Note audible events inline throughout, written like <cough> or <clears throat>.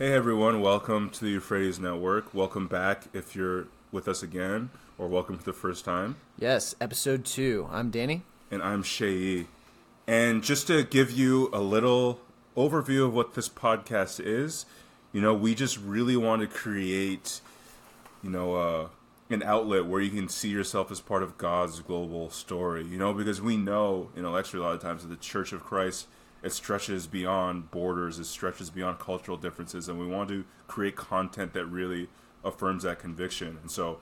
Hey everyone, welcome to the Euphrates Network. Welcome back if you're with us again, or welcome for the first time. Yes, episode two. I'm Danny. And I'm Seyi. And just to give you a little overview of what this podcast is, you know, we just really want to create, you know, uh, an outlet where you can see yourself as part of God's global story, you know, because we know intellectually a lot of times that the Church of Christ it stretches beyond borders, it stretches beyond cultural differences, and we want to create content that really affirms that conviction. And so,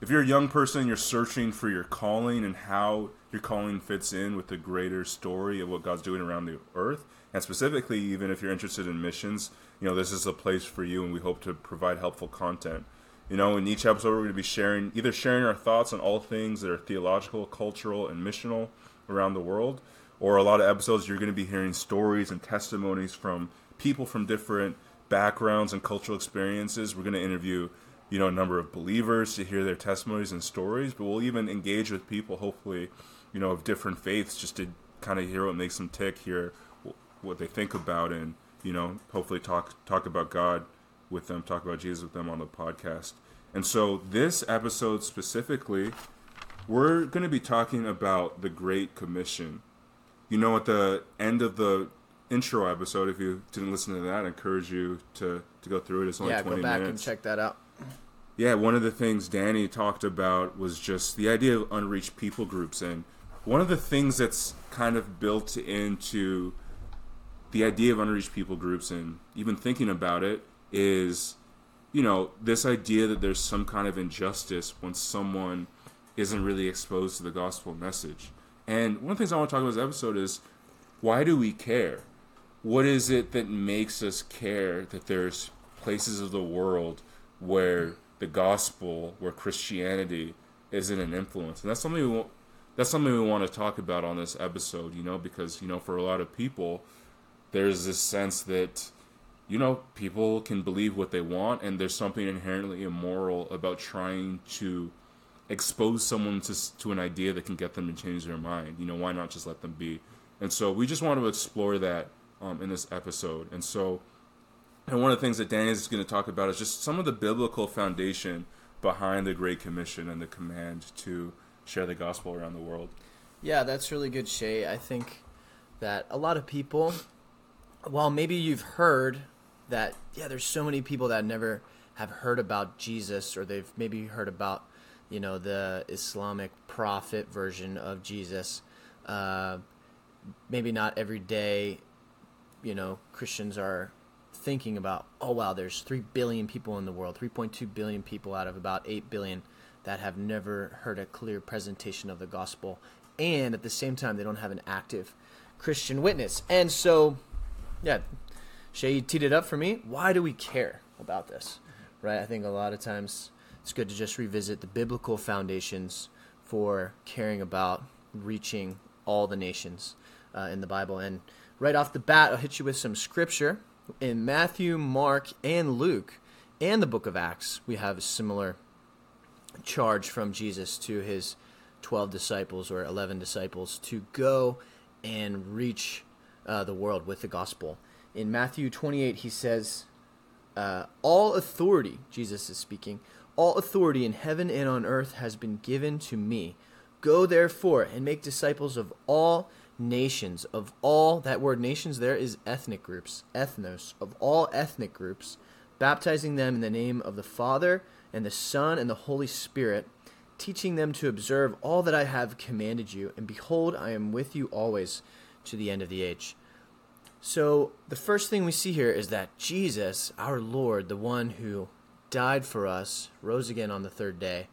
if you're a young person, you're searching for your calling and how your calling fits in with the greater story of what God's doing around the earth, and specifically, even if you're interested in missions, you know, this is a place for you, and we hope to provide helpful content. You know, in each episode, we're going to be sharing either sharing our thoughts on all things that are theological, cultural, and missional around the world, or a lot of episodes, you're going to be hearing stories and testimonies from people from different backgrounds and cultural experiences. We're going to interview, you know, a number of believers to hear their testimonies and stories, but we'll even engage with people, hopefully, you know, of different faiths, just to kind of hear what makes them tick, hear what they think about, and you know, hopefully talk talk about God with them, talk about Jesus with them on the podcast. And so this episode specifically, we're going to be talking about the Great Commission. You know, at the end of the intro episode, if you didn't listen to that, I encourage you to, to go through it. It's only yeah, 20 go back minutes. and check that out. Yeah, one of the things Danny talked about was just the idea of unreached people groups. And one of the things that's kind of built into the idea of unreached people groups and even thinking about it is, you know, this idea that there's some kind of injustice when someone isn't really exposed to the gospel message. And one of the things I want to talk about this episode is why do we care? What is it that makes us care that there's places of the world where the gospel, where Christianity isn't an influence? And that's something we want, that's something we want to talk about on this episode, you know, because you know for a lot of people there's this sense that you know people can believe what they want and there's something inherently immoral about trying to expose someone to, to an idea that can get them to change their mind you know why not just let them be? And so we just want to explore that um, in this episode. And so and one of the things that danny is going to talk about is just some of the biblical foundation behind the great commission and the command to share the gospel around the world. Yeah, that's really good, Seyi. I think that a lot of people, while maybe you've heard that, yeah, there's so many people that never have heard about Jesus, or they've maybe heard about, you know, the Islamic prophet version of Jesus. Uh, maybe not every day, you know, Christians are thinking about, oh, wow, there's 3 billion people in the world, 3.2 billion people out of about 8 billion that have never heard a clear presentation of the gospel. And at the same time, they don't have an active Christian witness. And so, yeah, Seyi you teed it up for me. Why do we care about this? Right? I think a lot of times it's good to just revisit the biblical foundations for caring about reaching all the nations uh, in the Bible. And right off the bat, I'll hit you with some scripture. In Matthew, Mark, and Luke, and the book of Acts, we have a similar charge from Jesus to his 12 disciples or 11 disciples to go and reach uh, the world with the gospel. In Matthew 28, he says, uh, All authority, Jesus is speaking, all authority in heaven and on earth has been given to me. Go therefore and make disciples of all nations, of all, that word nations there is ethnic groups, ethnos, of all ethnic groups, baptizing them in the name of the Father and the Son and the Holy Spirit, teaching them to observe all that I have commanded you. And behold, I am with you always to the end of the age. So, the first thing we see here is that Jesus, our Lord, the one who died for us, rose again on the third day,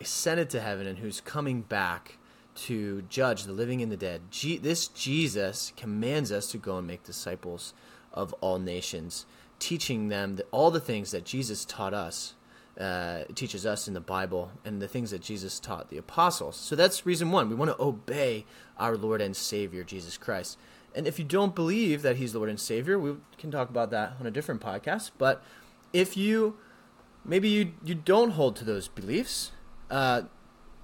ascended to heaven, and who's coming back to judge the living and the dead. Je- this Jesus commands us to go and make disciples of all nations, teaching them that all the things that Jesus taught us uh, teaches us in the Bible and the things that Jesus taught the apostles. So that's reason one. We want to obey our Lord and Savior, Jesus Christ. And if you don't believe that He's Lord and Savior, we can talk about that on a different podcast. But if you maybe you, you don't hold to those beliefs, uh,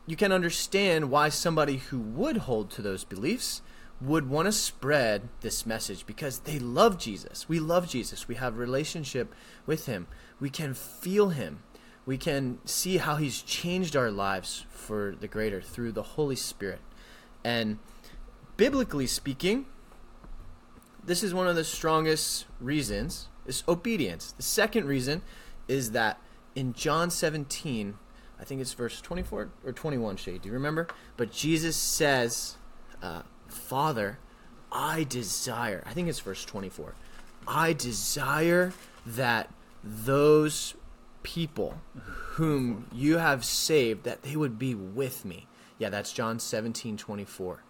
you can understand why somebody who would hold to those beliefs would want to spread this message because they love Jesus. We love Jesus. We have relationship with him. We can feel him. We can see how he's changed our lives for the greater through the Holy Spirit. And biblically speaking, this is one of the strongest reasons is obedience. The second reason is that in John 17, I think it's verse 24 or 21, Seyi, do you remember? But Jesus says, uh, Father, I desire, I think it's verse 24, I desire that those people whom you have saved, that they would be with me. Yeah, that's John 17, 24.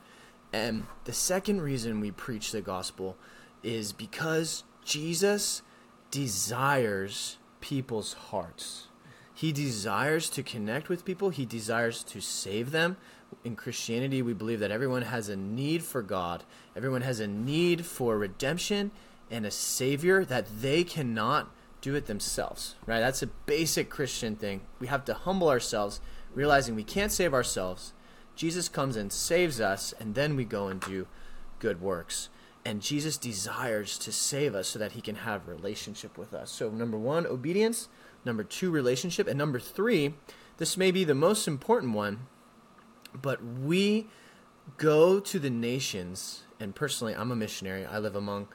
And the second reason we preach the gospel is because Jesus desires people's hearts. He desires to connect with people, he desires to save them. In Christianity, we believe that everyone has a need for God, everyone has a need for redemption and a savior that they cannot do it themselves. Right? That's a basic Christian thing. We have to humble ourselves, realizing we can't save ourselves. Jesus comes and saves us, and then we go and do good works and Jesus desires to save us so that he can have relationship with us. So number 1, obedience, number 2, relationship, and number 3, this may be the most important one, but we go to the nations and personally I'm a missionary. I live among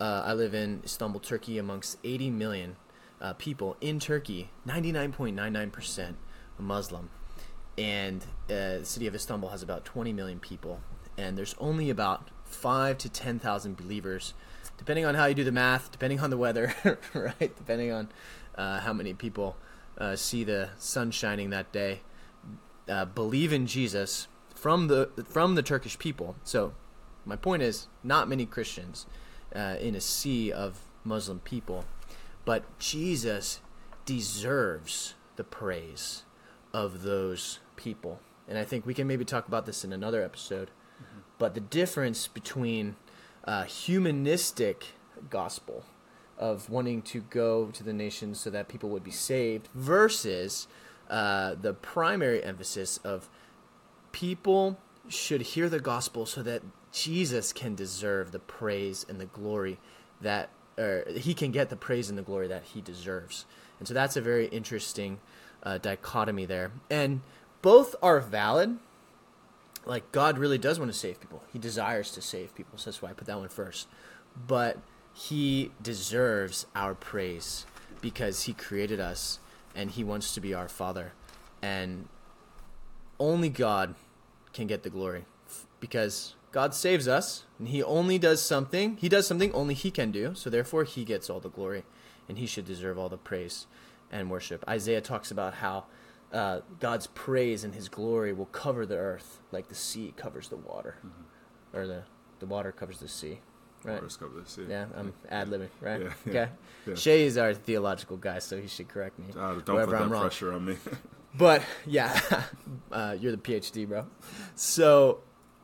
uh, I live in Istanbul, Turkey amongst 80 million uh, people in Turkey, 99.99% Muslim. And uh, the city of Istanbul has about 20 million people and there's only about five to ten thousand believers, depending on how you do the math, depending on the weather, <laughs> right? Depending on uh, how many people uh, see the sun shining that day, uh, believe in Jesus from the from the Turkish people. So, my point is, not many Christians uh, in a sea of Muslim people, but Jesus deserves the praise of those people. And I think we can maybe talk about this in another episode but the difference between uh, humanistic gospel of wanting to go to the nations so that people would be saved versus uh, the primary emphasis of people should hear the gospel so that Jesus can deserve the praise and the glory that or he can get the praise and the glory that he deserves. And so that's a very interesting uh, dichotomy there. And both are valid like God really does want to save people. He desires to save people. So that's why I put that one first. But he deserves our praise because he created us and he wants to be our father. And only God can get the glory because God saves us and he only does something. He does something only he can do. So therefore he gets all the glory and he should deserve all the praise and worship. Isaiah talks about how uh, God's praise and His glory will cover the earth like the sea covers the water, mm-hmm. or the the water covers the sea. Right. Waters cover the sea. Yeah, I'm ad libbing, right? Yeah, yeah, okay. yeah. Seyi is our theological guy, so he should correct me. Uh, don't put that I'm wrong. pressure on me. <laughs> But yeah, <laughs> uh, you're the PhD, bro. So,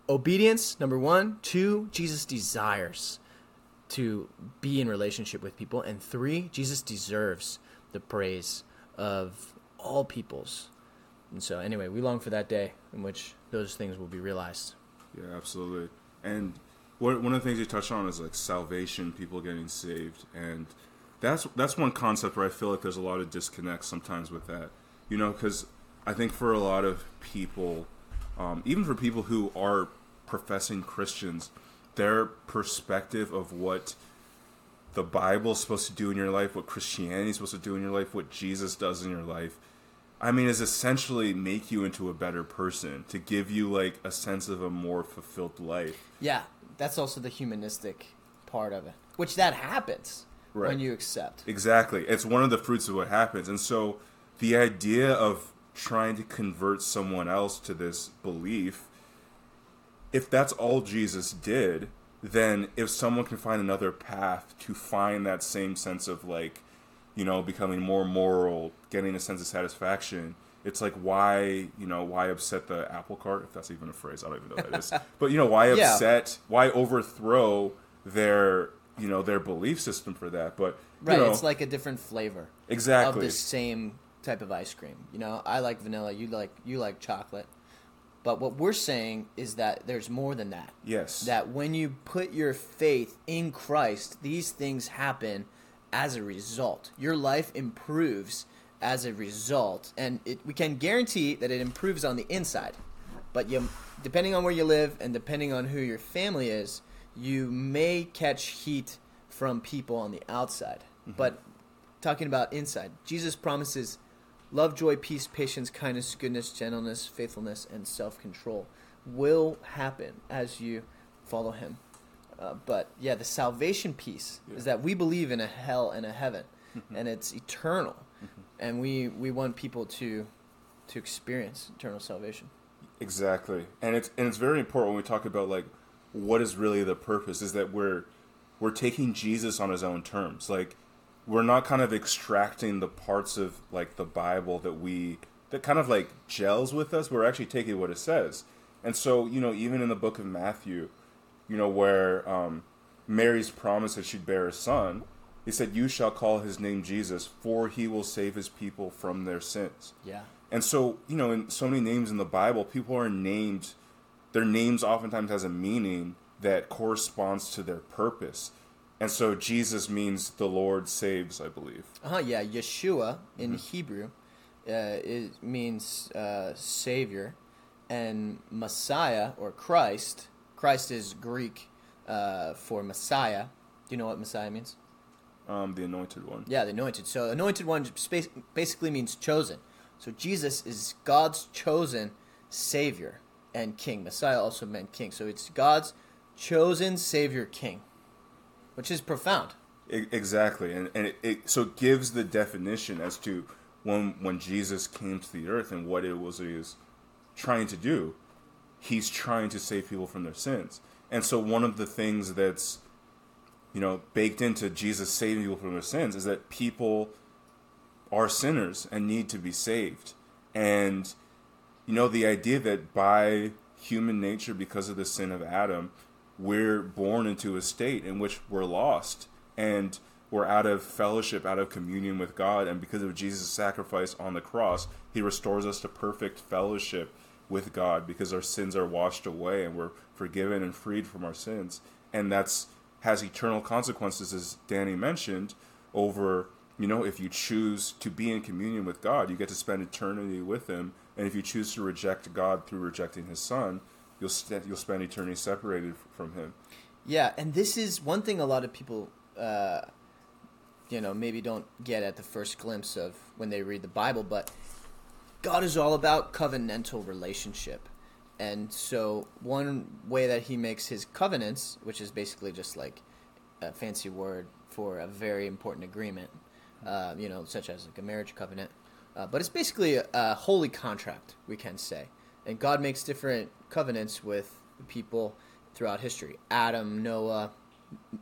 obedience, number one. Two, Jesus desires to be in relationship with people. And three, Jesus deserves the praise of all peoples. And so, anyway, we long for that day in which those things will be realized. Yeah, absolutely. And what, one of the things you touched on is like salvation, people getting saved, and that's that's one concept where I feel like there's a lot of disconnect sometimes with that. You know, because I think for a lot of people, um, even for people who are professing Christians, their perspective of what the Bible's supposed to do in your life, what Christianity is supposed to do in your life, what Jesus does in your life, I mean, is essentially make you into a better person, to give you like a sense of a more fulfilled life. Yeah, that's also the humanistic part of it, which that happens Right. when you accept. Exactly. It's one of the fruits of what happens. And so the idea of trying to convert someone else to this belief, if that's all Jesus did, then if someone can find another path to find that same sense of like, you know, becoming more moral, getting a sense of satisfaction, it's like why, you know, why upset the apple cart, if that's even a phrase, I don't even know what that is. <laughs> But you know, why Yeah. upset why overthrow their you know, their belief system for that. But you Right, know, it's like a different flavor exactly of the same type of ice cream. You know, I like vanilla, you like you like chocolate, But what we're saying is that there's more than that. Yes. That when you put your faith in Christ, these things happen as a result. Your life improves as a result, and it, we can guarantee that it improves on the inside. But you, depending on where you live and depending on who your family is, you may catch heat from people on the outside. Mm-hmm. But talking about inside, Jesus promises love, joy, peace, patience, kindness, goodness, gentleness, faithfulness, and self control will happen as you follow Him. Uh, but yeah, the salvation piece Yeah. is that we believe in a hell and a heaven, Mm-hmm. and it's eternal, and we we want people to to experience eternal salvation. Exactly, and it's and it's very important when we talk about like what is really the purpose is that we're we're taking Jesus on his own terms. Like we're not kind of extracting the parts of like the Bible that we that kind of like gels with us. We're actually taking what it says, and so you know even in the book of Matthew, you know where um, Mary's promise that she'd bear a son, he said, "You shall call his name Jesus, for he will save his people from their sins." Yeah. And so, you know, in so many names in the Bible, people are named, their names oftentimes has a meaning that corresponds to their purpose. And so Jesus means the Lord saves, I believe. Uh huh. Yeah. Yeshua in Hebrew, uh, it means uh, savior, and Messiah or Christ. Christ is Greek uh, for Messiah. Do you know what Messiah means? Um, the anointed one. Yeah, the anointed. So anointed one basically means chosen. So Jesus is God's chosen savior and king. Messiah also meant king. So it's God's chosen savior king, which is profound. Exactly. And, and it, it so it gives the definition as to when when Jesus came to the earth and what it was he was trying to do. He's trying to save people from their sins. And so one of the things that's you know, baked into Jesus saving people from their sins is that people are sinners and need to be saved. And, you know, the idea that by human nature, because of the sin of Adam, we're born into a state in which we're lost and we're out of fellowship, out of communion with God. And because of Jesus' sacrifice on the cross, he restores us to perfect fellowship with God because our sins are washed away and we're forgiven and freed from our sins. And that's has eternal consequences, as Danny mentioned, over, you know, if you choose to be in communion with God, you get to spend eternity with Him. And if you choose to reject God through rejecting His Son, you'll, st- you'll spend eternity separated from Him. Yeah, and this is one thing a lot of people, uh, you know, maybe don't get at the first glimpse of when they read the Bible, but God is all about covenantal relationship. And so, one way that he makes his covenants, which is basically just like a fancy word for a very important agreement, uh, you know, such as like a marriage covenant, uh, but it's basically a, a holy contract, we can say. And God makes different covenants with people throughout history Adam, Noah,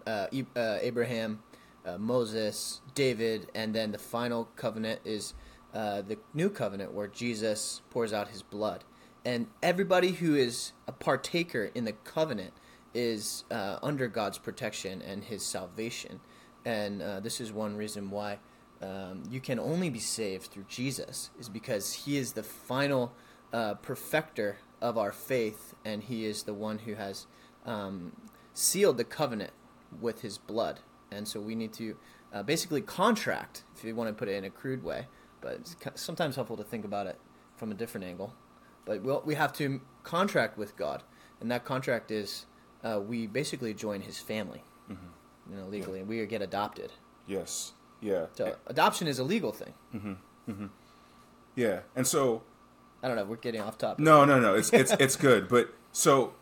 uh, uh, Abraham, uh, Moses, David, and then the final covenant is uh, the new covenant where Jesus pours out his blood. And everybody who is a partaker in the covenant is uh, under God's protection and his salvation. And uh, this is one reason why um, you can only be saved through Jesus, is because he is the final uh, perfecter of our faith, and he is the one who has um, sealed the covenant with his blood. And so we need to uh, basically contract, if you want to put it in a crude way, but it's sometimes helpful to think about it from a different angle. But we'll, we have to contract with God, and that contract is uh, we basically join his family, you know, legally, and we get adopted. Yes. Yeah. So adoption is a legal thing. Mm-hmm. Mm-hmm. Yeah. And so I don't know. We're getting off topic. No, no, no. It's it's it's good. But so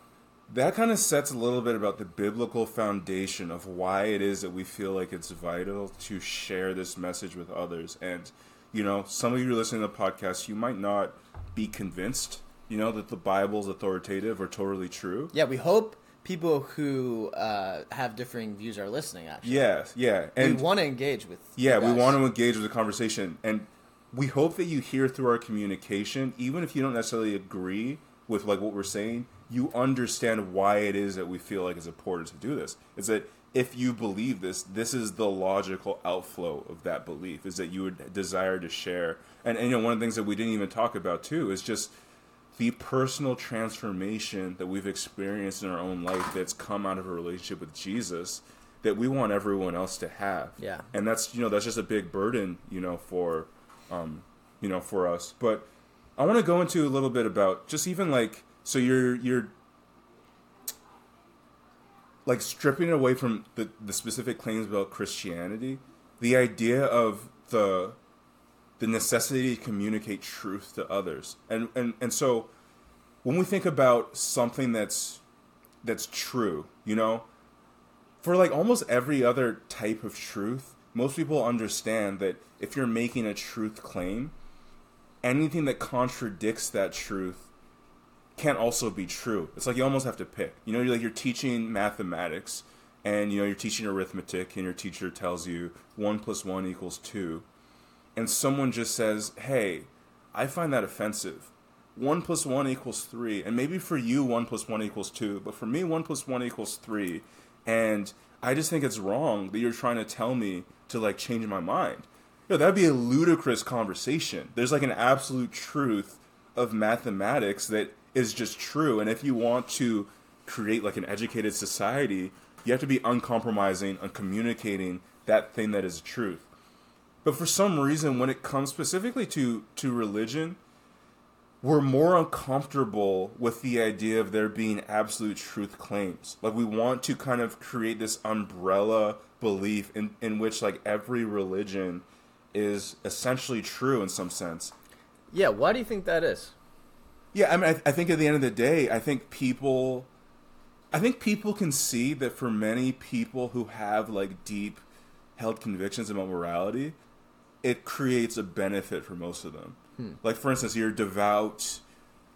that kind of sets a little bit about the biblical foundation of why it is that we feel like it's vital to share this message with others. And you know, some of you are listening to the podcast, you might not be convinced, you know, that the Bible's authoritative or totally true. Yeah, we hope people who uh, have differing views are listening. Actually, Yeah, yeah. And we want to engage with. Yeah, we want to engage with the conversation, and we hope that you hear through our communication, even if you don't necessarily agree with like what we're saying, you understand why it is that we feel like it's important to do this. Is that if you believe this, this is the logical outflow of that belief. Is that you would desire to share, and, and you know one of the things that we didn't even talk about too is just the personal transformation that we've experienced in our own life that's come out of a relationship with Jesus that we want everyone else to have. Yeah. And that's you know that's just a big burden you know for um you know for us. But I want to go into a little bit about just even like so you're you're like stripping it away from the the specific claims about Christianity, the idea of the the necessity to communicate truth to others. And and and so when we think about something that's that's true, you know, for like almost every other type of truth, most people understand that if you're making a truth claim, anything that contradicts that truth can also be true. It's like you almost have to pick. You know, you're like you're teaching mathematics and you know you're teaching arithmetic and your teacher tells you 1 plus 1 equals 2 and someone just says, "Hey, I find that offensive. 1 plus 1 equals 3." And maybe for you 1 plus 1 equals 2, but for me 1 plus 1 equals 3. And I just think it's wrong that you're trying to tell me to like change my mind. Know, that'd be a ludicrous conversation. There's like an absolute truth of mathematics that is just true. And if you want to create like an educated society, you have to be uncompromising on communicating that thing that is truth. But for some reason, when it comes specifically to, to religion, we're more uncomfortable with the idea of there being absolute truth claims. Like we want to kind of create this umbrella belief in, in which like every religion is essentially true in some sense. Yeah, why do you think that is? Yeah, I mean, I, I think at the end of the day, I think people, I think people can see that for many people who have like deep held convictions about morality, it creates a benefit for most of them. Hmm. Like for instance, you're devout,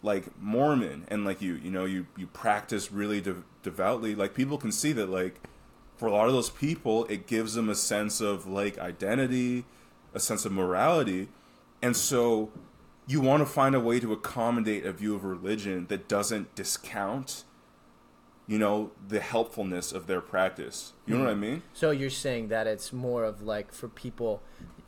like Mormon, and like you, you know, you you practice really de- devoutly. Like people can see that, like for a lot of those people, it gives them a sense of like identity, a sense of morality, and so you want to find a way to accommodate a view of religion that doesn't discount, you know, the helpfulness of their practice. You know what I mean? So you're saying that it's more of like for people,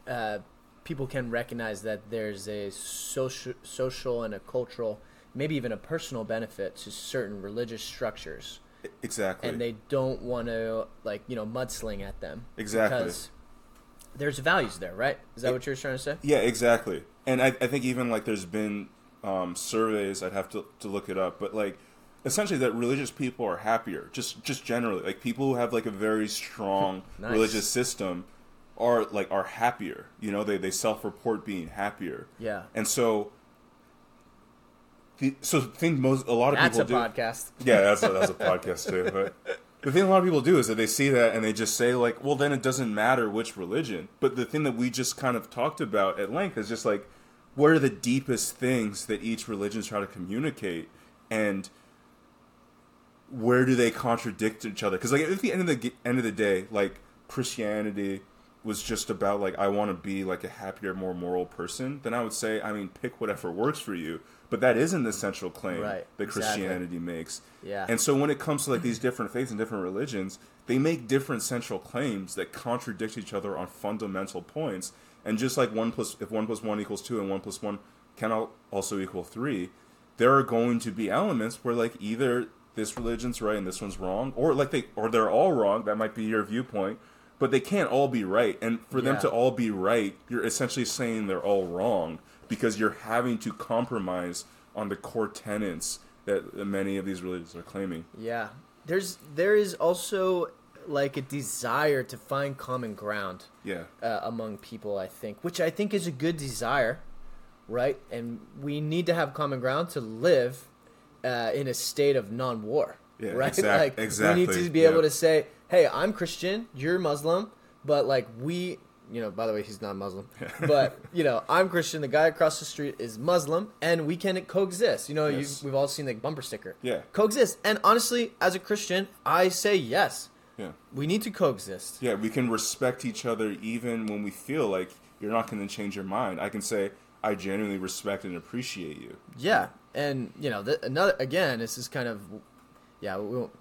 uh, people can recognize that there's a social, social and a cultural, maybe even a personal benefit to certain religious structures, Exactly. and they don't want to like you know mudsling at them Exactly. because there's values there, right? Is that what you're trying to say? Yeah, exactly. And I, I think even like there's been um, surveys. I'd have to, to look it up, but like essentially that religious people are happier. Just just generally, like people who have like a very strong <laughs> Nice. religious system are like are happier. You know, they they self report being happier. Yeah. And so. The, so the thing most a lot of That's people do. A podcast. Yeah, that's a, <laughs> that's a podcast too. But the thing a lot of people do is that they see that and they just say like, well, then it doesn't matter which religion. But the thing that we just kind of talked about at length is just like, what are the deepest things that each religion is trying to communicate, and where do they contradict each other? Because like at the end of the end of the day, like Christianity was just about like I want to be like a happier, more moral person. Then I would say, I mean, pick whatever works for you. But that isn't the central claim Right, that exactly. Christianity makes. Yeah. And so when it comes to like these different faiths and different religions, they make different central claims that contradict each other on fundamental points. And just like one plus if one plus one equals two and one plus one can also equal three, there are going to be elements where like either this religion's right and this one's wrong, or like they or they're all wrong. That might be your viewpoint, but they can't all be right. And for them to all be right, you're essentially saying they're all wrong because you're having to compromise on the core tenets that many of these religions are claiming. Yeah. There's there is also like a desire to find common ground Yeah. uh, among people, I think, which I think is a good desire, right? And we need to have common ground to live uh, in a state of non-war, Yeah, right? <laughs> exact- like we need to be able to say, "Hey, I'm Christian, you're Muslim," but like we, you know, by the way, he's not Muslim, <laughs> but you know, I'm Christian. The guy across the street is Muslim, and we can coexist. You know, Yes. you, we've all seen the bumper sticker. Yeah. coexist. And honestly, as a Christian, I say yes. Yeah. We need to coexist. Yeah, we can respect each other even when we feel like you're not going to change your mind. I can say, I genuinely respect and appreciate you. Yeah, and you know, th- another again, this is kind of, yeah, we won't,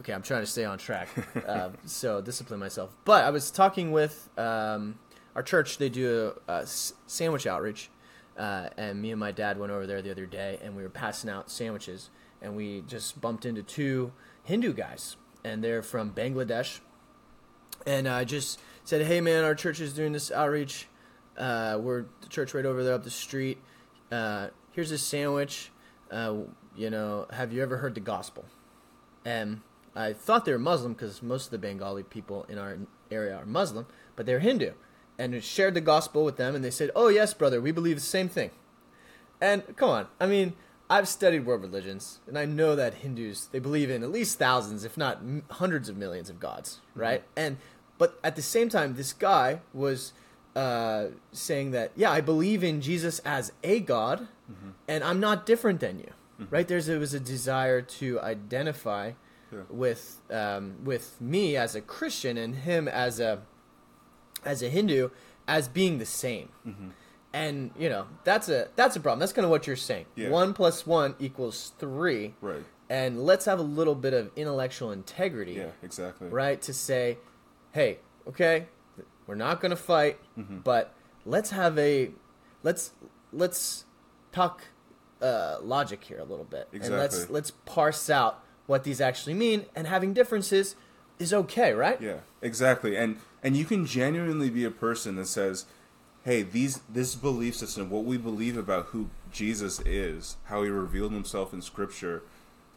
okay. I'm trying to stay on track, uh, <laughs> so discipline myself. But I was talking with um, our church. They do a sandwich outreach, uh, and me and my dad went over there the other day, and we were passing out sandwiches, and we just bumped into two Hindu guys, and they're from Bangladesh, and I just said, "Hey, man, our church is doing this outreach. Uh, we're the church right over there up the street. Uh, here's a sandwich. Uh, you know, have you ever heard the gospel?" And I thought they were Muslim because most of the Bengali people in our area are Muslim, but they're Hindu. And shared the gospel with them, and they said, "Oh yes, brother, we believe the same thing." And come on, I mean, I've studied world religions, and I know that Hindus they believe in at least thousands, if not hundreds of millions of gods, mm-hmm. right? And but at the same time, this guy was uh, saying that, yeah, I believe in Jesus as a God, mm-hmm. and I'm not different than you, mm-hmm. right? There's it was a desire to identify Yeah. with um, with me as a Christian and him as a as a Hindu as being the same. And you know that's a that's a problem. That's kind of what you're saying. Yeah. One plus one equals three. Right. And let's have a little bit of intellectual integrity Yeah, exactly. right? To say, hey, okay, we're not going to fight, Mm-hmm. but let's have a let's let's talk uh, logic here a little bit, and let's let's parse out what these actually mean. And having differences is okay, right? Yeah, exactly. And and you can genuinely be a person that says, "Hey, these this belief system, what we believe about who Jesus is, how he revealed himself in scripture,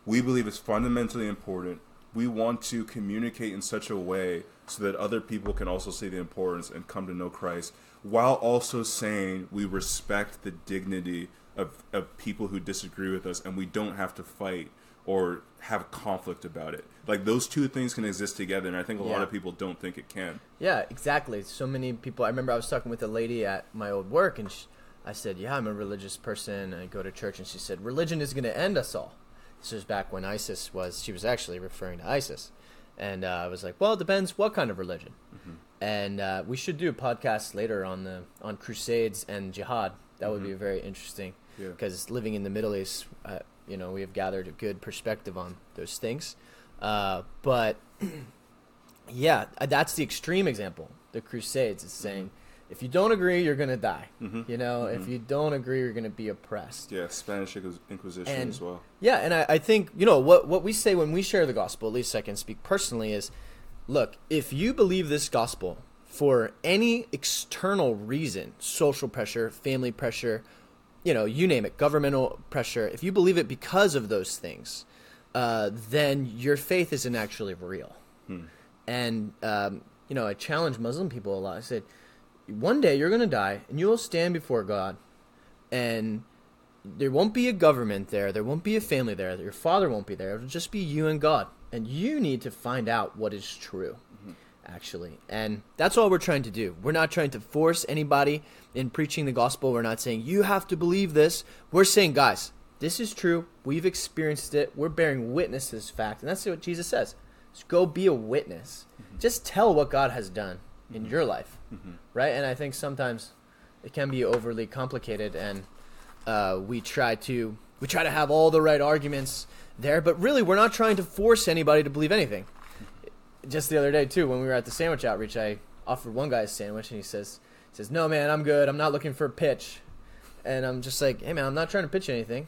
we believe is fundamentally important. We want to communicate in such a way so that other people can also see the importance and come to know Christ while also saying we respect the dignity of, of people who disagree with us and we don't have to fight or have conflict about it. Like those two things can exist together, and I think a lot of people don't think it can. Yeah, exactly. So many people. I remember I was talking with a lady at my old work, and she, I said, "Yeah, I'm a religious person. I go to church." And she said, "Religion is going to end us all." This was back when ISIS was. She was actually referring to ISIS, and uh, I was like, "Well, it depends what kind of religion." And uh, we should do a podcast later on the on crusades and jihad. That would be very interesting Yeah. because living in the Middle East, uh, you know, we have gathered a good perspective on those things. Uh, but <clears throat> yeah, uh, that's the extreme example. The Crusades is saying, if you don't agree, you're gonna die. Mhm. You know, if you don't agree, you're gonna be oppressed. Yeah, Spanish Inquisition And- as well. Yeah, and I, I think you know what what we say when we share the gospel. At least I can speak personally. Is look, if you believe this gospel for any external reason, social pressure, family pressure, you know, you name it, governmental pressure, if you believe it because of those things, uh, then your faith isn't actually real. And um, you know, I challenge Muslim people a lot. I said, one day you're gonna die, and you will stand before God, and there won't be a government there. There won't be a family there. Your father won't be there. It'll just be you and God. And you need to find out what is true, actually. And that's all we're trying to do. We're not trying to force anybody in preaching the gospel. We're not saying, you have to believe this. We're saying, guys, this is true. We've experienced it. We're bearing witness to this fact. And that's what Jesus says. Just go be a witness. Mm-hmm. Just tell what God has done in mm-hmm. your life. Mm-hmm. Right? And I think sometimes it can be overly complicated and uh, we try to we try to have all the right arguments there, but really we're not trying to force anybody to believe anything. Just the other day too, when we were at the sandwich outreach, I offered one guy a sandwich, and he says, he "says No, man, I'm good. I'm not looking for a pitch." And I'm just like, "Hey, man, I'm not trying to pitch anything.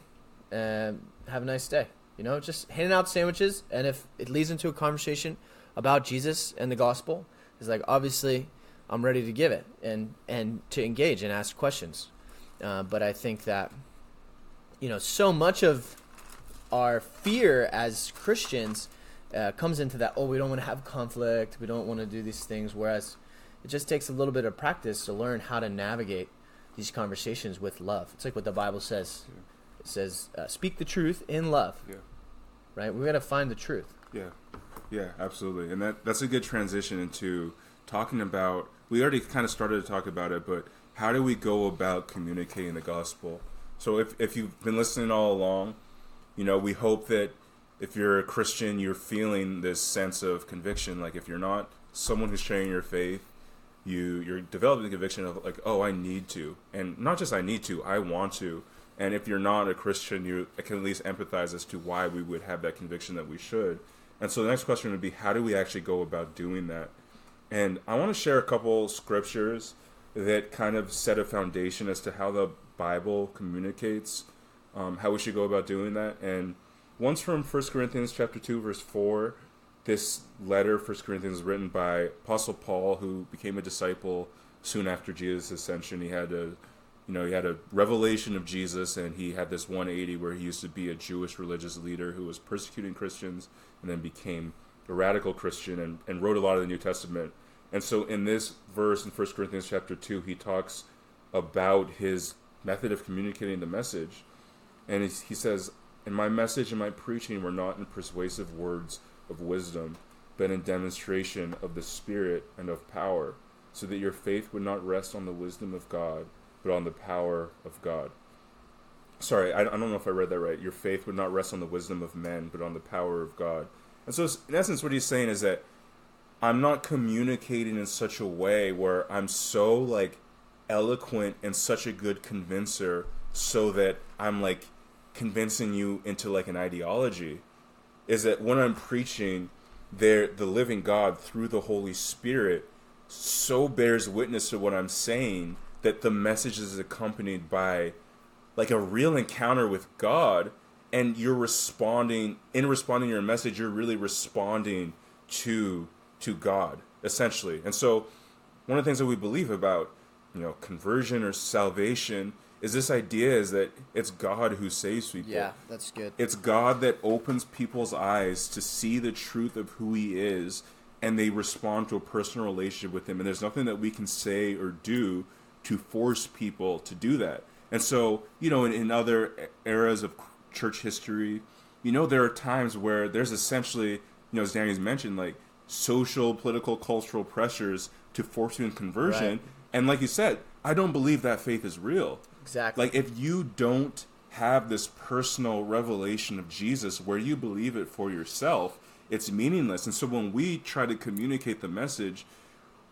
And have a nice day." You know, just handing out sandwiches, and if it leads into a conversation about Jesus and the gospel, is like obviously I'm ready to give it and and to engage and ask questions. Uh, but I think that you know so much of our fear as Christians uh, comes into that. Oh, we don't want to have conflict. We don't want to do these things. Whereas it just takes a little bit of practice to learn how to navigate these conversations with love. It's like what the Bible says. It says, uh, "Speak the truth in love." Yeah. Right? We got to find the truth. Yeah, yeah, absolutely, and that that's a good transition into talking about. We already kind of started to talk about it, but how do we go about communicating the gospel? So if if you've been listening all along, you know we hope that if you're a Christian, you're feeling this sense of conviction. Like if you're not someone who's sharing your faith, you you're developing the conviction of like, oh, I need to, and not just I need to, I want to. And if you're not a Christian, you can at least empathize as to why we would have that conviction that we should. And so the next question would be, how do we actually go about doing that? And I want to share a couple scriptures that kind of set a foundation as to how the Bible communicates, um, how we should go about doing that. And one's from 1 Corinthians chapter 2, verse 4. This letter, 1 Corinthians, is written by Apostle Paul, who became a disciple soon after Jesus' ascension. He had a you know, he had a revelation of Jesus, and he had this 180 where he used to be a Jewish religious leader who was persecuting Christians, and then became a radical Christian and, and wrote a lot of the New Testament. And so, in this verse in 1 Corinthians chapter 2, he talks about his method of communicating the message. And he says, And my message and my preaching were not in persuasive words of wisdom, but in demonstration of the Spirit and of power, so that your faith would not rest on the wisdom of God but on the power of God. Sorry, I, I don't know if I read that right. Your faith would not rest on the wisdom of men, but on the power of God. And so, in essence, what he's saying is that I'm not communicating in such a way where I'm so like eloquent and such a good convincer, so that I'm like convincing you into like an ideology. Is that when I'm preaching, there the living God through the Holy Spirit so bears witness to what I'm saying that the message is accompanied by like a real encounter with God and you're responding in responding to your message you're really responding to to God essentially. And so one of the things that we believe about you know conversion or salvation is this idea is that it's God who saves people. Yeah, that's good. It's God that opens people's eyes to see the truth of who he is and they respond to a personal relationship with him and there's nothing that we can say or do to force people to do that. And so, you know, in, in other eras of church history, you know, there are times where there's essentially, you know, as Danny's mentioned, like social, political, cultural pressures to force you in conversion. Right. And like you said, I don't believe that faith is real. Exactly. Like if you don't have this personal revelation of Jesus where you believe it for yourself, it's meaningless. And so when we try to communicate the message,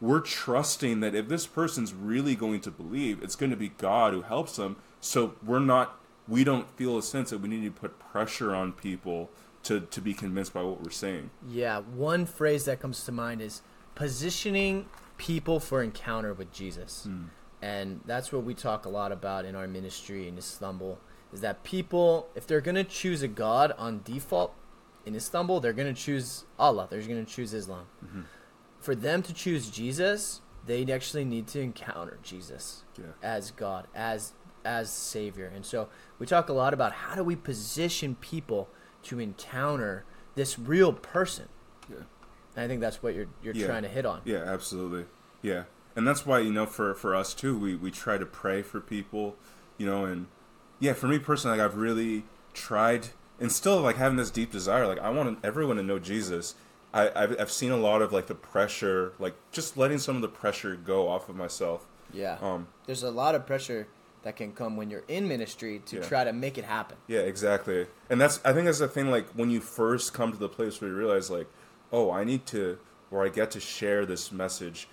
we're trusting that if this person's really going to believe, it's going to be God who helps them. So we're not, we don't feel a sense that we need to put pressure on people to, to be convinced by what we're saying. Yeah, one phrase that comes to mind is positioning people for encounter with Jesus. Mm. And that's what we talk a lot about in our ministry in Istanbul is that people, if they're going to choose a God on default in Istanbul, they're going to choose Allah, they're going to choose Islam. Mm-hmm for them to choose Jesus, they actually need to encounter Jesus yeah. as God, as as Savior. And so we talk a lot about how do we position people to encounter this real person. Yeah. And I think that's what you're you're yeah. trying to hit on. Yeah, absolutely. Yeah. And that's why, you know, for for us too, we, we try to pray for people, you know, and yeah, for me personally, like I've really tried and still like having this deep desire, like I want everyone to know Jesus I, I've, I've seen a lot of like the pressure, like just letting some of the pressure go off of myself. Yeah. Um, There's a lot of pressure that can come when you're in ministry to yeah. try to make it happen. Yeah, exactly. And that's I think that's the thing. Like when you first come to the place where you realize, like, oh, I need to, where I get to share this message.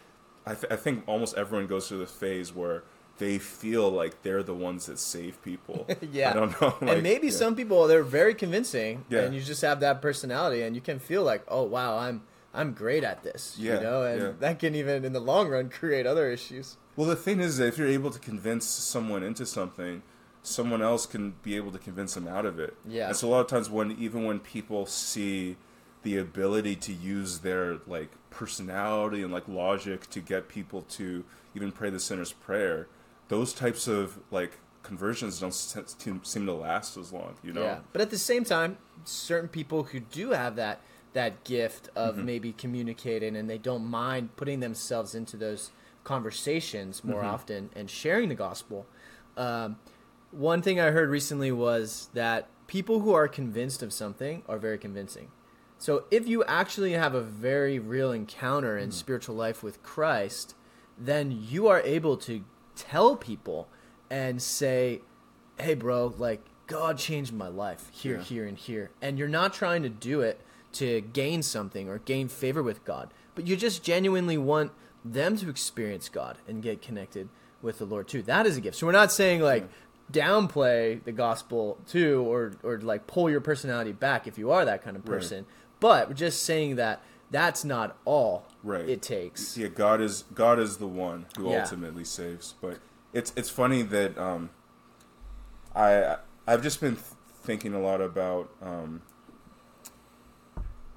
I, th- I think almost everyone goes through the phase where they feel like they're the ones that save people. <laughs> yeah, I don't know. Like, and maybe yeah. some people they're very convincing, yeah. and you just have that personality, and you can feel like, oh wow, I'm I'm great at this. Yeah, you know, and yeah. that can even in the long run create other issues. Well, the thing is that if you're able to convince someone into something, someone else can be able to convince them out of it. Yeah. And so a lot of times when even when people see the ability to use their like personality and like logic to get people to even pray the sinner's prayer, those types of like conversions don't seem to last as long, you know. Yeah, but at the same time, certain people who do have that that gift of mm-hmm. maybe communicating and they don't mind putting themselves into those conversations more mm-hmm. often and sharing the gospel. Um, one thing I heard recently was that people who are convinced of something are very convincing. So if you actually have a very real encounter in mm-hmm. spiritual life with Christ, then you are able to tell people and say, "Hey, bro, like God changed my life here, yeah. here, and here," and you're not trying to do it to gain something or gain favor with God, but you just genuinely want them to experience God and get connected with the Lord too. That is a gift. So we're not saying like yeah. downplay the gospel too, or or like pull your personality back if you are that kind of person. Right. But just saying that that's not all right. it takes. Yeah, God is God is the one who yeah. ultimately saves. But it's it's funny that um, I I've just been th- thinking a lot about um,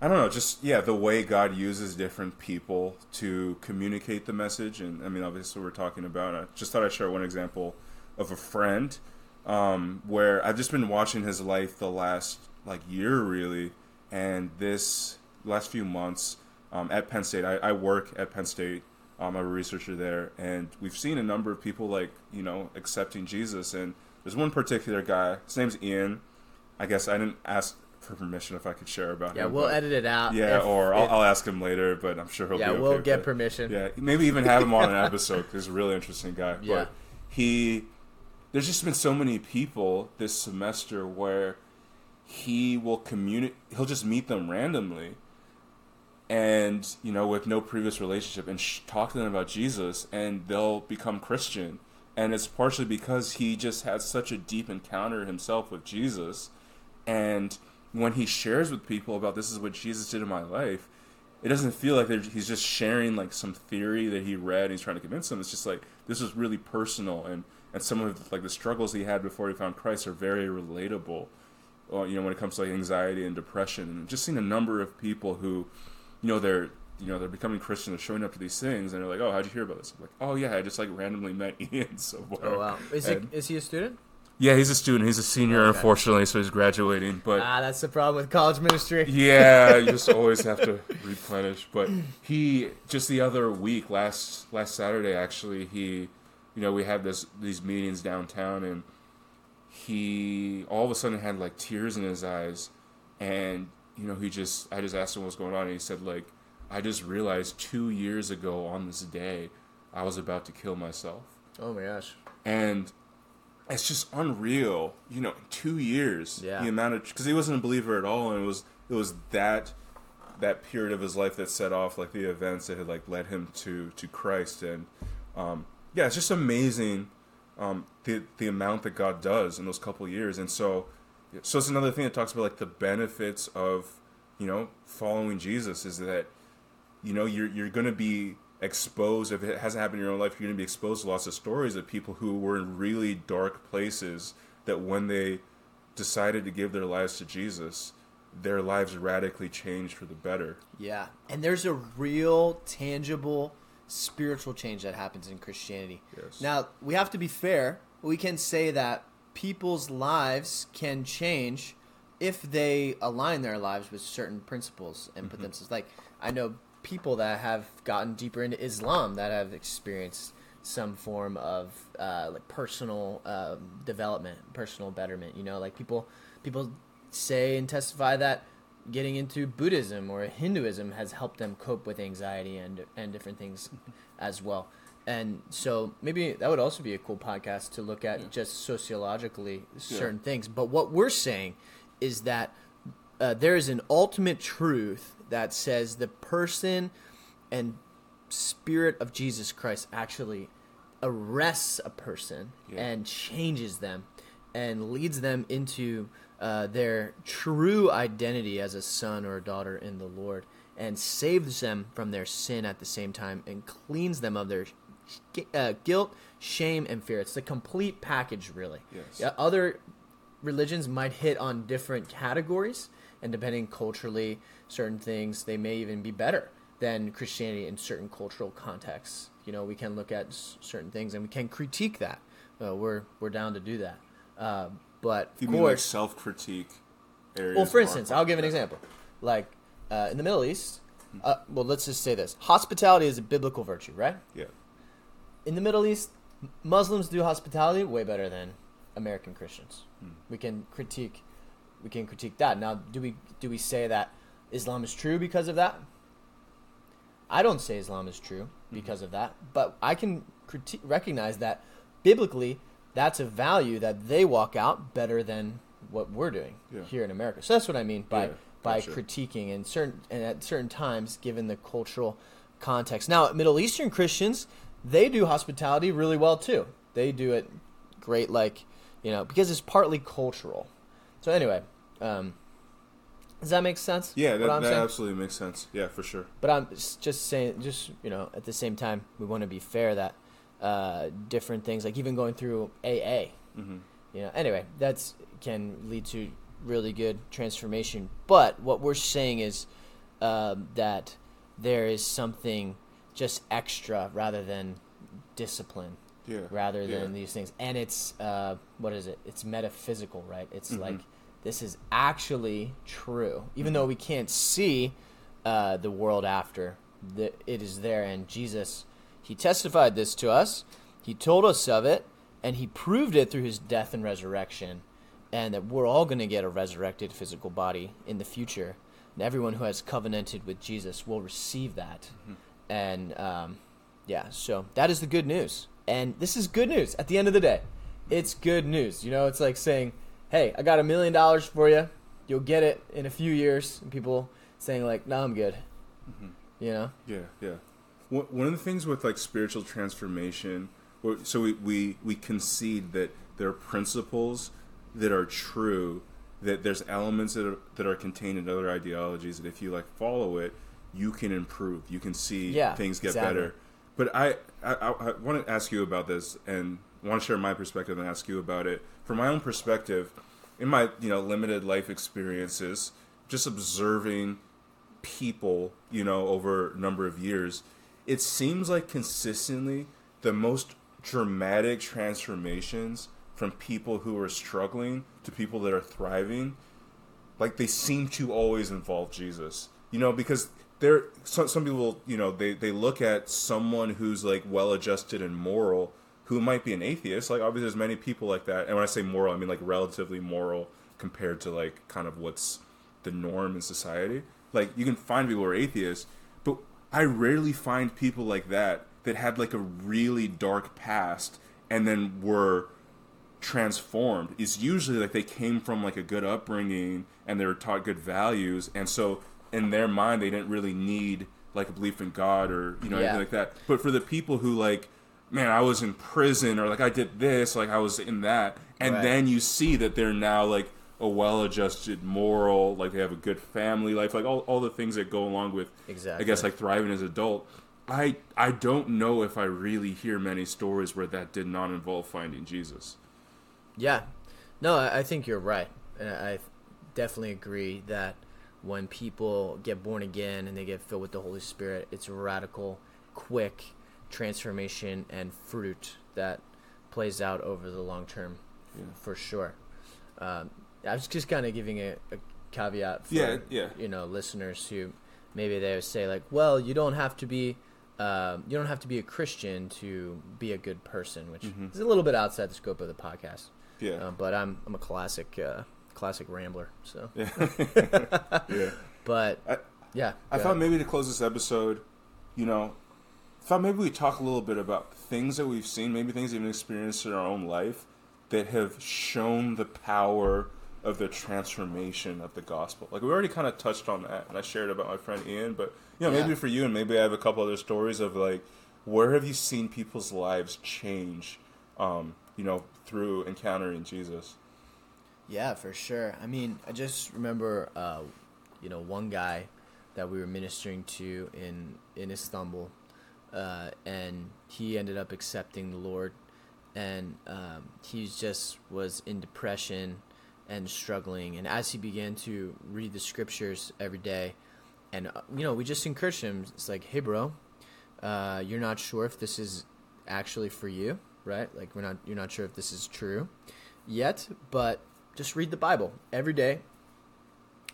I don't know, just yeah, the way God uses different people to communicate the message, and I mean, obviously, we're talking about. I just thought I'd share one example of a friend um, where I've just been watching his life the last like year, really, and this last few months um, at Penn State. I, I, work at Penn State. Um, I'm a researcher there, and we've seen a number of people like you know accepting Jesus. And there's one particular guy. His name's Ian. I guess I didn't ask for permission if I could share about yeah, him. Yeah, we'll edit it out. Yeah, or I'll, I'll ask him later, but I'm sure he'll yeah, be okay. we'll get it. permission. Yeah, maybe even have him on an <laughs> episode he's a really interesting guy. Yeah. But he, there's just been so many people this semester where he will communicate. He'll just meet them randomly, and you know, with no previous relationship, and sh- talk to them about Jesus, and they'll become Christian. And it's partially because he just had such a deep encounter himself with Jesus, and when he shares with people about this is what Jesus did in my life, it doesn't feel like he's just sharing like some theory that he read and he's trying to convince them. It's just like this is really personal, and and some of like the struggles he had before he found Christ are very relatable. Well, you know, when it comes to like anxiety and depression, and just seeing a number of people who, you know, they're you know they're becoming Christian, they're showing up to these things, and they're like, oh, how'd you hear about this? I'm like, oh yeah, I just like randomly met <laughs> Ian somewhere. Oh wow, is he is he a student? yeah, he's a student. He's a senior, Okay. unfortunately, so he's graduating. But Ah, that's the problem with college ministry. yeah, you just <laughs> always have to replenish. But he just the other week, last last Saturday, actually, he, you know, we had this these meetings downtown, and he all of a sudden had like tears in his eyes, and you know, he just I just asked him what's going on, and he said like, I just realized two years ago on this day, I was about to kill myself Oh my gosh. and it's just unreal. You know, two years. Yeah. The amount of because he wasn't a believer at all, and it was it was that that period of his life that set off like the events that had like led him to to Christ, and um, yeah, it's just amazing um, the the amount that God does in those couple years, and so so it's another thing that talks about like the benefits of you know following Jesus is that you know you're you're going to be exposed. If it hasn't happened in your own life you're going to be exposed to lots of stories of people who were in really dark places that when they decided to give their lives to Jesus their lives radically changed for the better. Yeah, and there's a real tangible spiritual change that happens in Christianity. Yes. Now, we have to be fair. We can say that people's lives can change if they align their lives with certain principles and put themselves like I know people that have gotten deeper into Islam that have experienced some form of uh, like personal um, development, personal betterment. You know, like people people say and testify that getting into Buddhism or Hinduism has helped them cope with anxiety and and different things <laughs> as well. And so maybe that would also be a cool podcast to look at just sociologically certain things. But what we're saying is that uh, there is an ultimate truth that says the person and spirit of Jesus Christ actually arrests a person Yeah. and changes them and leads them into uh, their true identity as a son or a daughter in the Lord and saves them from their sin at the same time and cleans them of their uh, guilt, shame, and fear. It's the complete package, really. Yes. Yeah, other religions might hit on different categories, and depending culturally, certain things they may even be better than Christianity in certain cultural contexts. You know, we can look at s- certain things and we can critique that. Uh, we're we're down to do that. Uh, but you of mean like self-critique areas well, for instance, I'll give an example. Like uh, in the Middle East, uh, well, let's just say this: hospitality is a biblical virtue, right? yeah in the Middle East, Muslims do hospitality way better than American Christians. We can critique, we can critique that. Now, do we do we say that Islam is true because of that? I don't say Islam is true because of that, but I can critique, recognize that biblically, that's a value that they walk out better than what we're doing Yeah. here in America. So that's what I mean by Yeah, by gotcha. critiquing and certain and at certain times given the cultural context. Now, Middle Eastern Christians, they do hospitality really well too. They do it great like, you know, because it's partly cultural. So anyway, um does that make sense? yeah that, that absolutely makes sense yeah for sure But I'm just saying, just you know, at the same time, we want to be fair that uh, different things, like even going through AA, hmm you know. Anyway, that's can lead to really good transformation. But what we're saying is um, that there is something just extra rather than discipline Yeah. rather Yeah. than these things and it's uh, what is it it's metaphysical right it's Mhm. like this is actually true even Mm-hmm. though we can't see uh, the world after the, it is there and jesus he testified this to us he told us of it and he proved it through his death and resurrection and that we're all going to get a resurrected physical body in the future and everyone who has covenanted with jesus will receive that Mm-hmm. and um, yeah, so that is the good news. And this is good news at the end of the day. It's good news. You know, it's like saying, hey, I got a million dollars for you. You'll get it in a few years. And people saying, like, no, I'm good. You know? Yeah, yeah. One of the things with like spiritual transformation, so we, we, we concede that there are principles that are true, that there's elements that are, that are contained in other ideologies that if you like follow it, you can improve. You can see Yeah, things get exactly. better. But I, I, I, I want to ask you about this and want to share my perspective and ask you about it. From my own perspective, in my you know limited life experiences, just observing people, you know, over a number of years, it seems like consistently the most dramatic transformations from people who are struggling to people that are thriving, like they seem to always involve Jesus. You know, because there some some people, you know, they they look at someone who's like well-adjusted and moral who might be an atheist. Like obviously there's many people like that. And when I say moral, I mean like relatively moral compared to like kind of what's the norm in society. Like you can find people who are atheists, I rarely find people like that that had like a really dark past and then were transformed. It's usually like they came from like a good upbringing and they were taught good values, and so in their mind they didn't really need like a belief in God or you know Yeah. anything like that. But for the people who like, man, I was in prison or like I did this, like I was in that, and Right. then you see that they're now like a well-adjusted moral like they have a good family life like all, all the things that go along with exactly i guess like thriving as an adult i i don't know if i really hear many stories where that did not involve finding jesus Yeah. No, I I think you're right. And I definitely agree that when people get born again and they get filled with the Holy Spirit, it's a radical, quick transformation and fruit that plays out over the long term Yeah. for sure. Um, I was just kind of giving a, a caveat for Yeah, yeah. you know listeners who maybe they would say like, well, you don't have to be um, you don't have to be a Christian to be a good person, which Mhm. is a little bit outside the scope of the podcast. yeah Uh, but I'm I'm a classic uh, classic rambler. So, <laughs> yeah <laughs> yeah but I- yeah, I thought ahead. maybe to close this episode, you know, I thought maybe we talk a little bit about things that we've seen, maybe things we've experienced in our own life that have shown the power of the transformation of the gospel. Like we already kind of touched on that, and I shared about my friend Ian, but you know, Yeah. maybe for you, and maybe I have a couple other stories of like, where have you seen people's lives change, um, you know, through encountering Jesus? Yeah, for sure. I mean, I just remember, uh, you know, one guy that we were ministering to in in Istanbul, uh, and he ended up accepting the Lord, and um, he just was in depression and struggling. And as he began to read the scriptures every day, and uh, you know, we just encouraged him. It's like, hey, bro, uh, you're not sure if this is actually for you, right? Like, we're not. You're not sure if this is true yet, but just read the Bible every day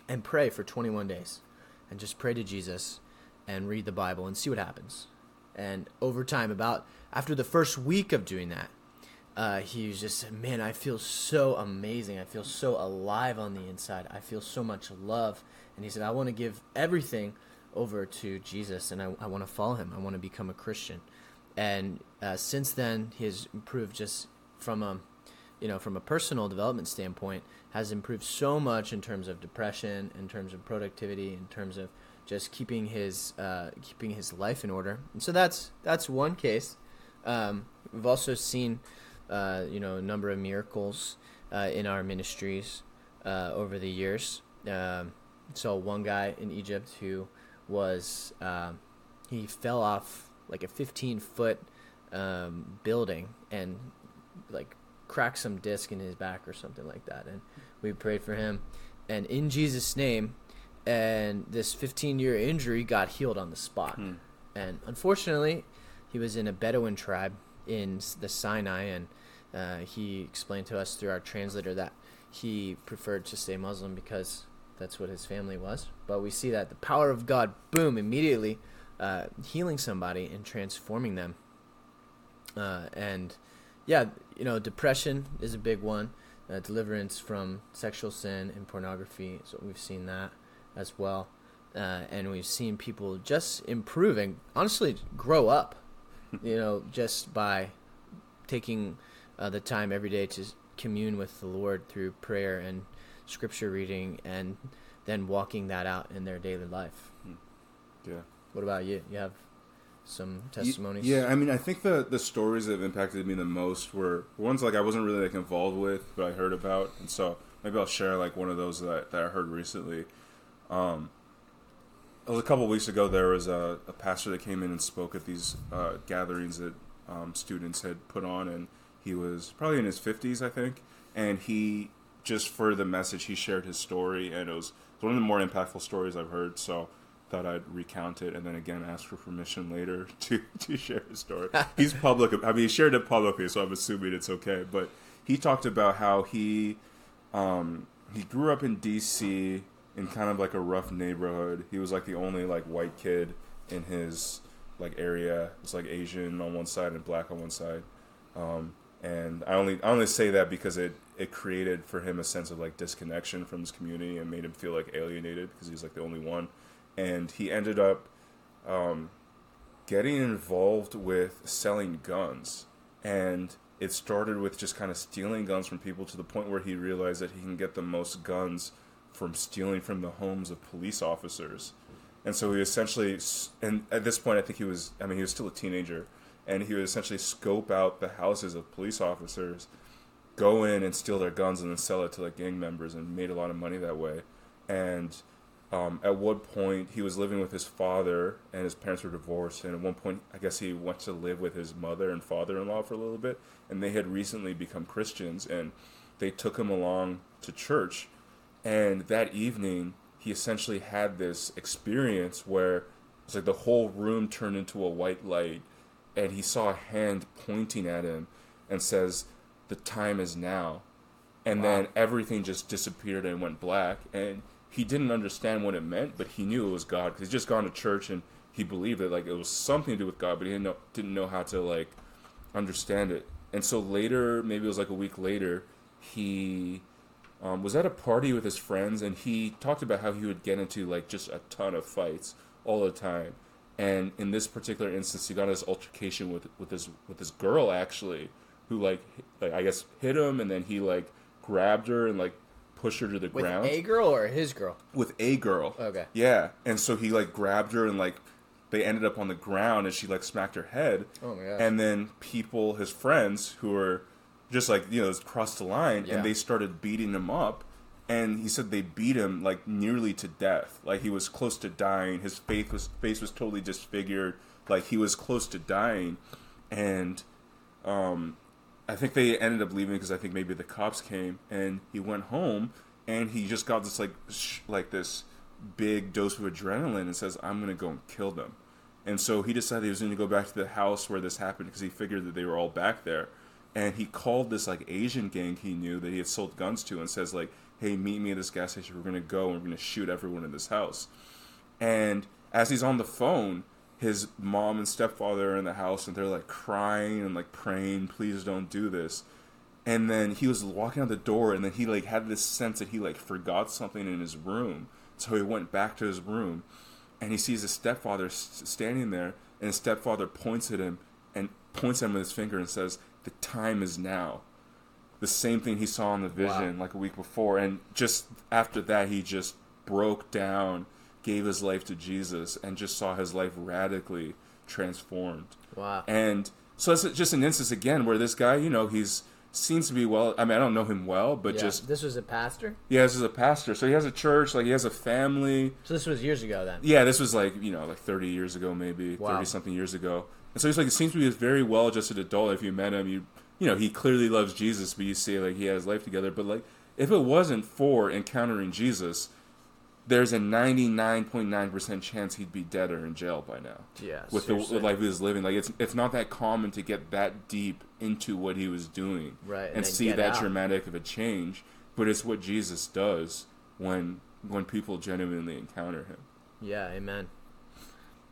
and pray for 21 days. And just pray to Jesus and read the Bible and see what happens. And over time, about after the first week of doing that, uh, he was just, man, I feel so amazing. I feel so alive on the inside. I feel so much love. And he said, I want to give everything over to Jesus and I, I want to follow him. I want to become a Christian. And uh, since then, he has improved just from a you know, from a personal development standpoint, has improved so much in terms of depression, in terms of productivity, in terms of just keeping his uh, keeping his life in order. And so that's that's one case. Um, we've also seen, uh, you know, a number of miracles uh, in our ministries uh, over the years. Um, saw one guy in Egypt who was um, he fell off like a 15 foot um, building and like cracked some disc in his back or something like that, and we prayed for him, and in Jesus' name, and this 15 year injury got healed on the spot, Hmm. and unfortunately, he was in a Bedouin tribe in the Sinai, and uh, he explained to us through our translator that he preferred to stay Muslim because that's what his family was. But we see that the power of God, boom, immediately uh, healing somebody and transforming them. Uh, and yeah, you know, depression is a big one. Uh, deliverance from sexual sin and pornography. So we've seen that as well. Uh, and we've seen people just improving, honestly, grow up, you know, just by taking uh, the time every day to commune with the Lord through prayer and scripture reading and then walking that out in their daily life. Yeah. What about you? You have some testimonies? Yeah, I mean, I think the the stories that have impacted me the most were ones like I wasn't really like involved with, but I heard about, and so maybe I'll share like one of those that, that I heard recently. Um, it was a couple weeks ago. There was a, a pastor that came in and spoke at these uh, gatherings that um, students had put on, and he was probably in his fifties, I think, and he just for the message he shared his story, and it was, one of the more impactful stories I've heard. So thought I'd recount it and then again ask for permission later <laughs> to, to share his story. He's public. I mean, he shared it publicly, so I'm assuming it's okay. But he talked about how he um, he grew up in D.C. in kind of like a rough neighborhood. He was like the only like white kid in his like area. It's like Asian on one side and black on one side. Um, and I only I only say that because it it created for him a sense of like disconnection from his community and made him feel like alienated because he's like the only one and he ended up um, getting involved with selling guns. And it started with just kind of stealing guns from people to the point where he realized that he can get the most guns from stealing from the homes of police officers. And so he essentially, and at this point, I think he was, I mean, he was still a teenager, and he would essentially scope out the houses of police officers, go in and steal their guns, and then sell it to like gang members, and made a lot of money that way. And um, at one point he was living with his father and his parents were divorced. And at one point i guess he went to live with his mother and father-in-law for a little bit. And they had recently become christians and they took him along to church. And that evening he essentially had this experience where it's like the whole room turned into a white light and he saw a hand pointing at him and says the time is now. And Wow. then everything just disappeared and went black. And he didn't understand what it meant but he knew it was god because he'd just gone to church and he believed that like it was something to do with god but he didn't know didn't know how to like understand it. And so later maybe it was like a week later he um, was at a party with his friends and he talked about how he would get into like just a ton of fights all the time and in this particular instance he got in this altercation with with this with this girl actually who like like i guess hit him and then he like grabbed her and like pushed her to the ground. With ground a girl or his girl? with a girl. Okay. Yeah, and so he like grabbed her and like they ended up on the ground and she like smacked her head. Oh my gosh. And then people, his friends, who were just like you know crossed the line Yeah. and they started beating him up. And he said they beat him like nearly to death. Like he was close to dying. His face was face was totally disfigured. Like he was close to dying, and um, I think they ended up leaving because I think maybe the cops came and he went home and he just got this like sh- like this big dose of adrenaline and says I'm gonna go and kill them, and so he decided he was going to go back to the house where this happened because he figured that they were all back there, and he called this like Asian gang he knew that he had sold guns to and says like Hey, meet me at this gas station. We're gonna go and we're gonna shoot everyone in this house. And as he's on the phone, his mom and stepfather are in the house and they're like crying and like praying, please don't do this. And then he was walking out the door and then he like had this sense that he like forgot something in his room. So he went back to his room and he sees his stepfather standing there and his stepfather points at him and points at him with his finger and says, "The time is now." The same thing he saw in the vision like a week before and just after that he just broke down, gave his life to Jesus and just saw his life radically transformed. Wow. And so it's just an instance again where this guy, you know, he's seems to be well. I mean, I don't know him well, but Yeah. just this was a pastor. yeah, this is a pastor, so he has a church, like he has a family. So this was years ago then. Yeah, this was like you know like thirty years ago, maybe Wow. thirty something years ago. And so he's like, it seems to be a very well adjusted adult. If you met him, you you know, he clearly loves Jesus, but you see like he has life together. But like, if it wasn't for encountering Jesus, there's a 99.9% chance he'd be dead or in jail by now. Yeah, With the seriously. with life he was living. Like, it's it's not that common to get that deep into what he was doing. Right, and And, see that out. dramatic of a change. But it's what Jesus does when when people genuinely encounter him. Yeah, amen.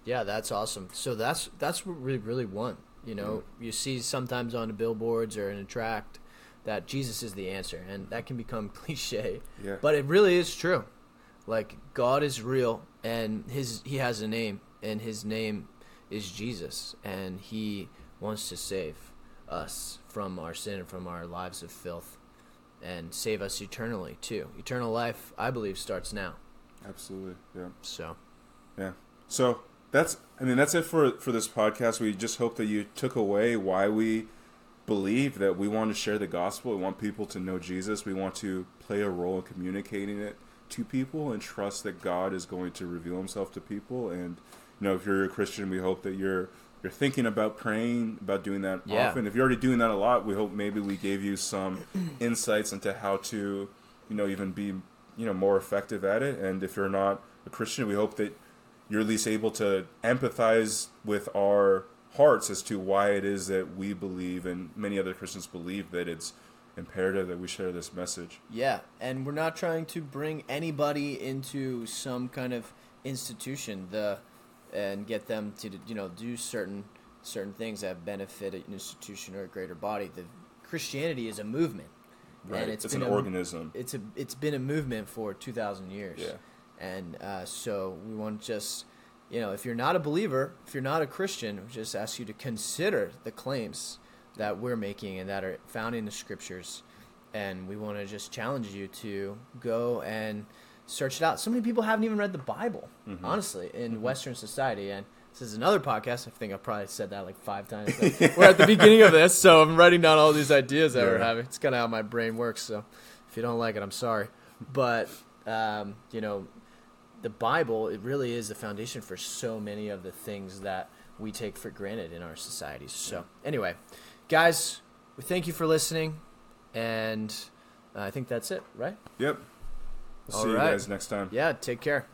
Yeah, that's awesome. So that's that's what we really want. You know, mm-hmm. you see sometimes on the billboards or in a tract that Jesus is the answer, and that can become <laughs> cliche. Yeah. But it really is true. Like God is real, and his he has a name, and his name is Jesus, and he wants to save us from our sin and from our lives of filth, and save us eternally too. Eternal life, I believe, starts now. Absolutely. Yeah. So. Yeah. So that's I mean that's it for for this podcast. We just hope that you took away why we believe that we want to share the gospel. We want people to know Jesus. We want to play a role in communicating it to people and trust that God is going to reveal himself to people and you know if you're a Christian, we hope that you're you're thinking about praying, about doing that Yeah. often. If you're already doing that a lot, we hope maybe we gave you some <clears throat> insights into how to, you know, even be, you know, more effective at it. And if you're not a Christian, we hope that you're at least able to empathize with our hearts as to why it is that we believe and many other Christians believe that it's imperative that we share this message. Yeah, and we're not trying to bring anybody into some kind of institution the and get them to you know do certain certain things that benefit an institution or a greater body. The Christianity is a movement, Right. and it's it's an a, organism. It's a it's been a movement for two thousand years. Yeah. And uh, so we want to just you know if you're not a believer, if you're not a Christian, we just ask you to consider the claims that we're making and that are found in the scriptures and we want to just challenge you to go and search it out. So many people haven't even read the Bible, Mm-hmm. honestly, in Western society. And this is another podcast. I think I probably said that like five times. We're at the beginning of this, so I'm writing down all these ideas that we're having. It's kind of how my brain works. So if you don't like it, I'm sorry. But um, you know, the Bible it really is the foundation for so many of the things that we take for granted in our societies. So anyway, guys, we thank you for listening, and uh, I think that's it, right? Yep. We'll see right. you guys next time. Yeah, take care.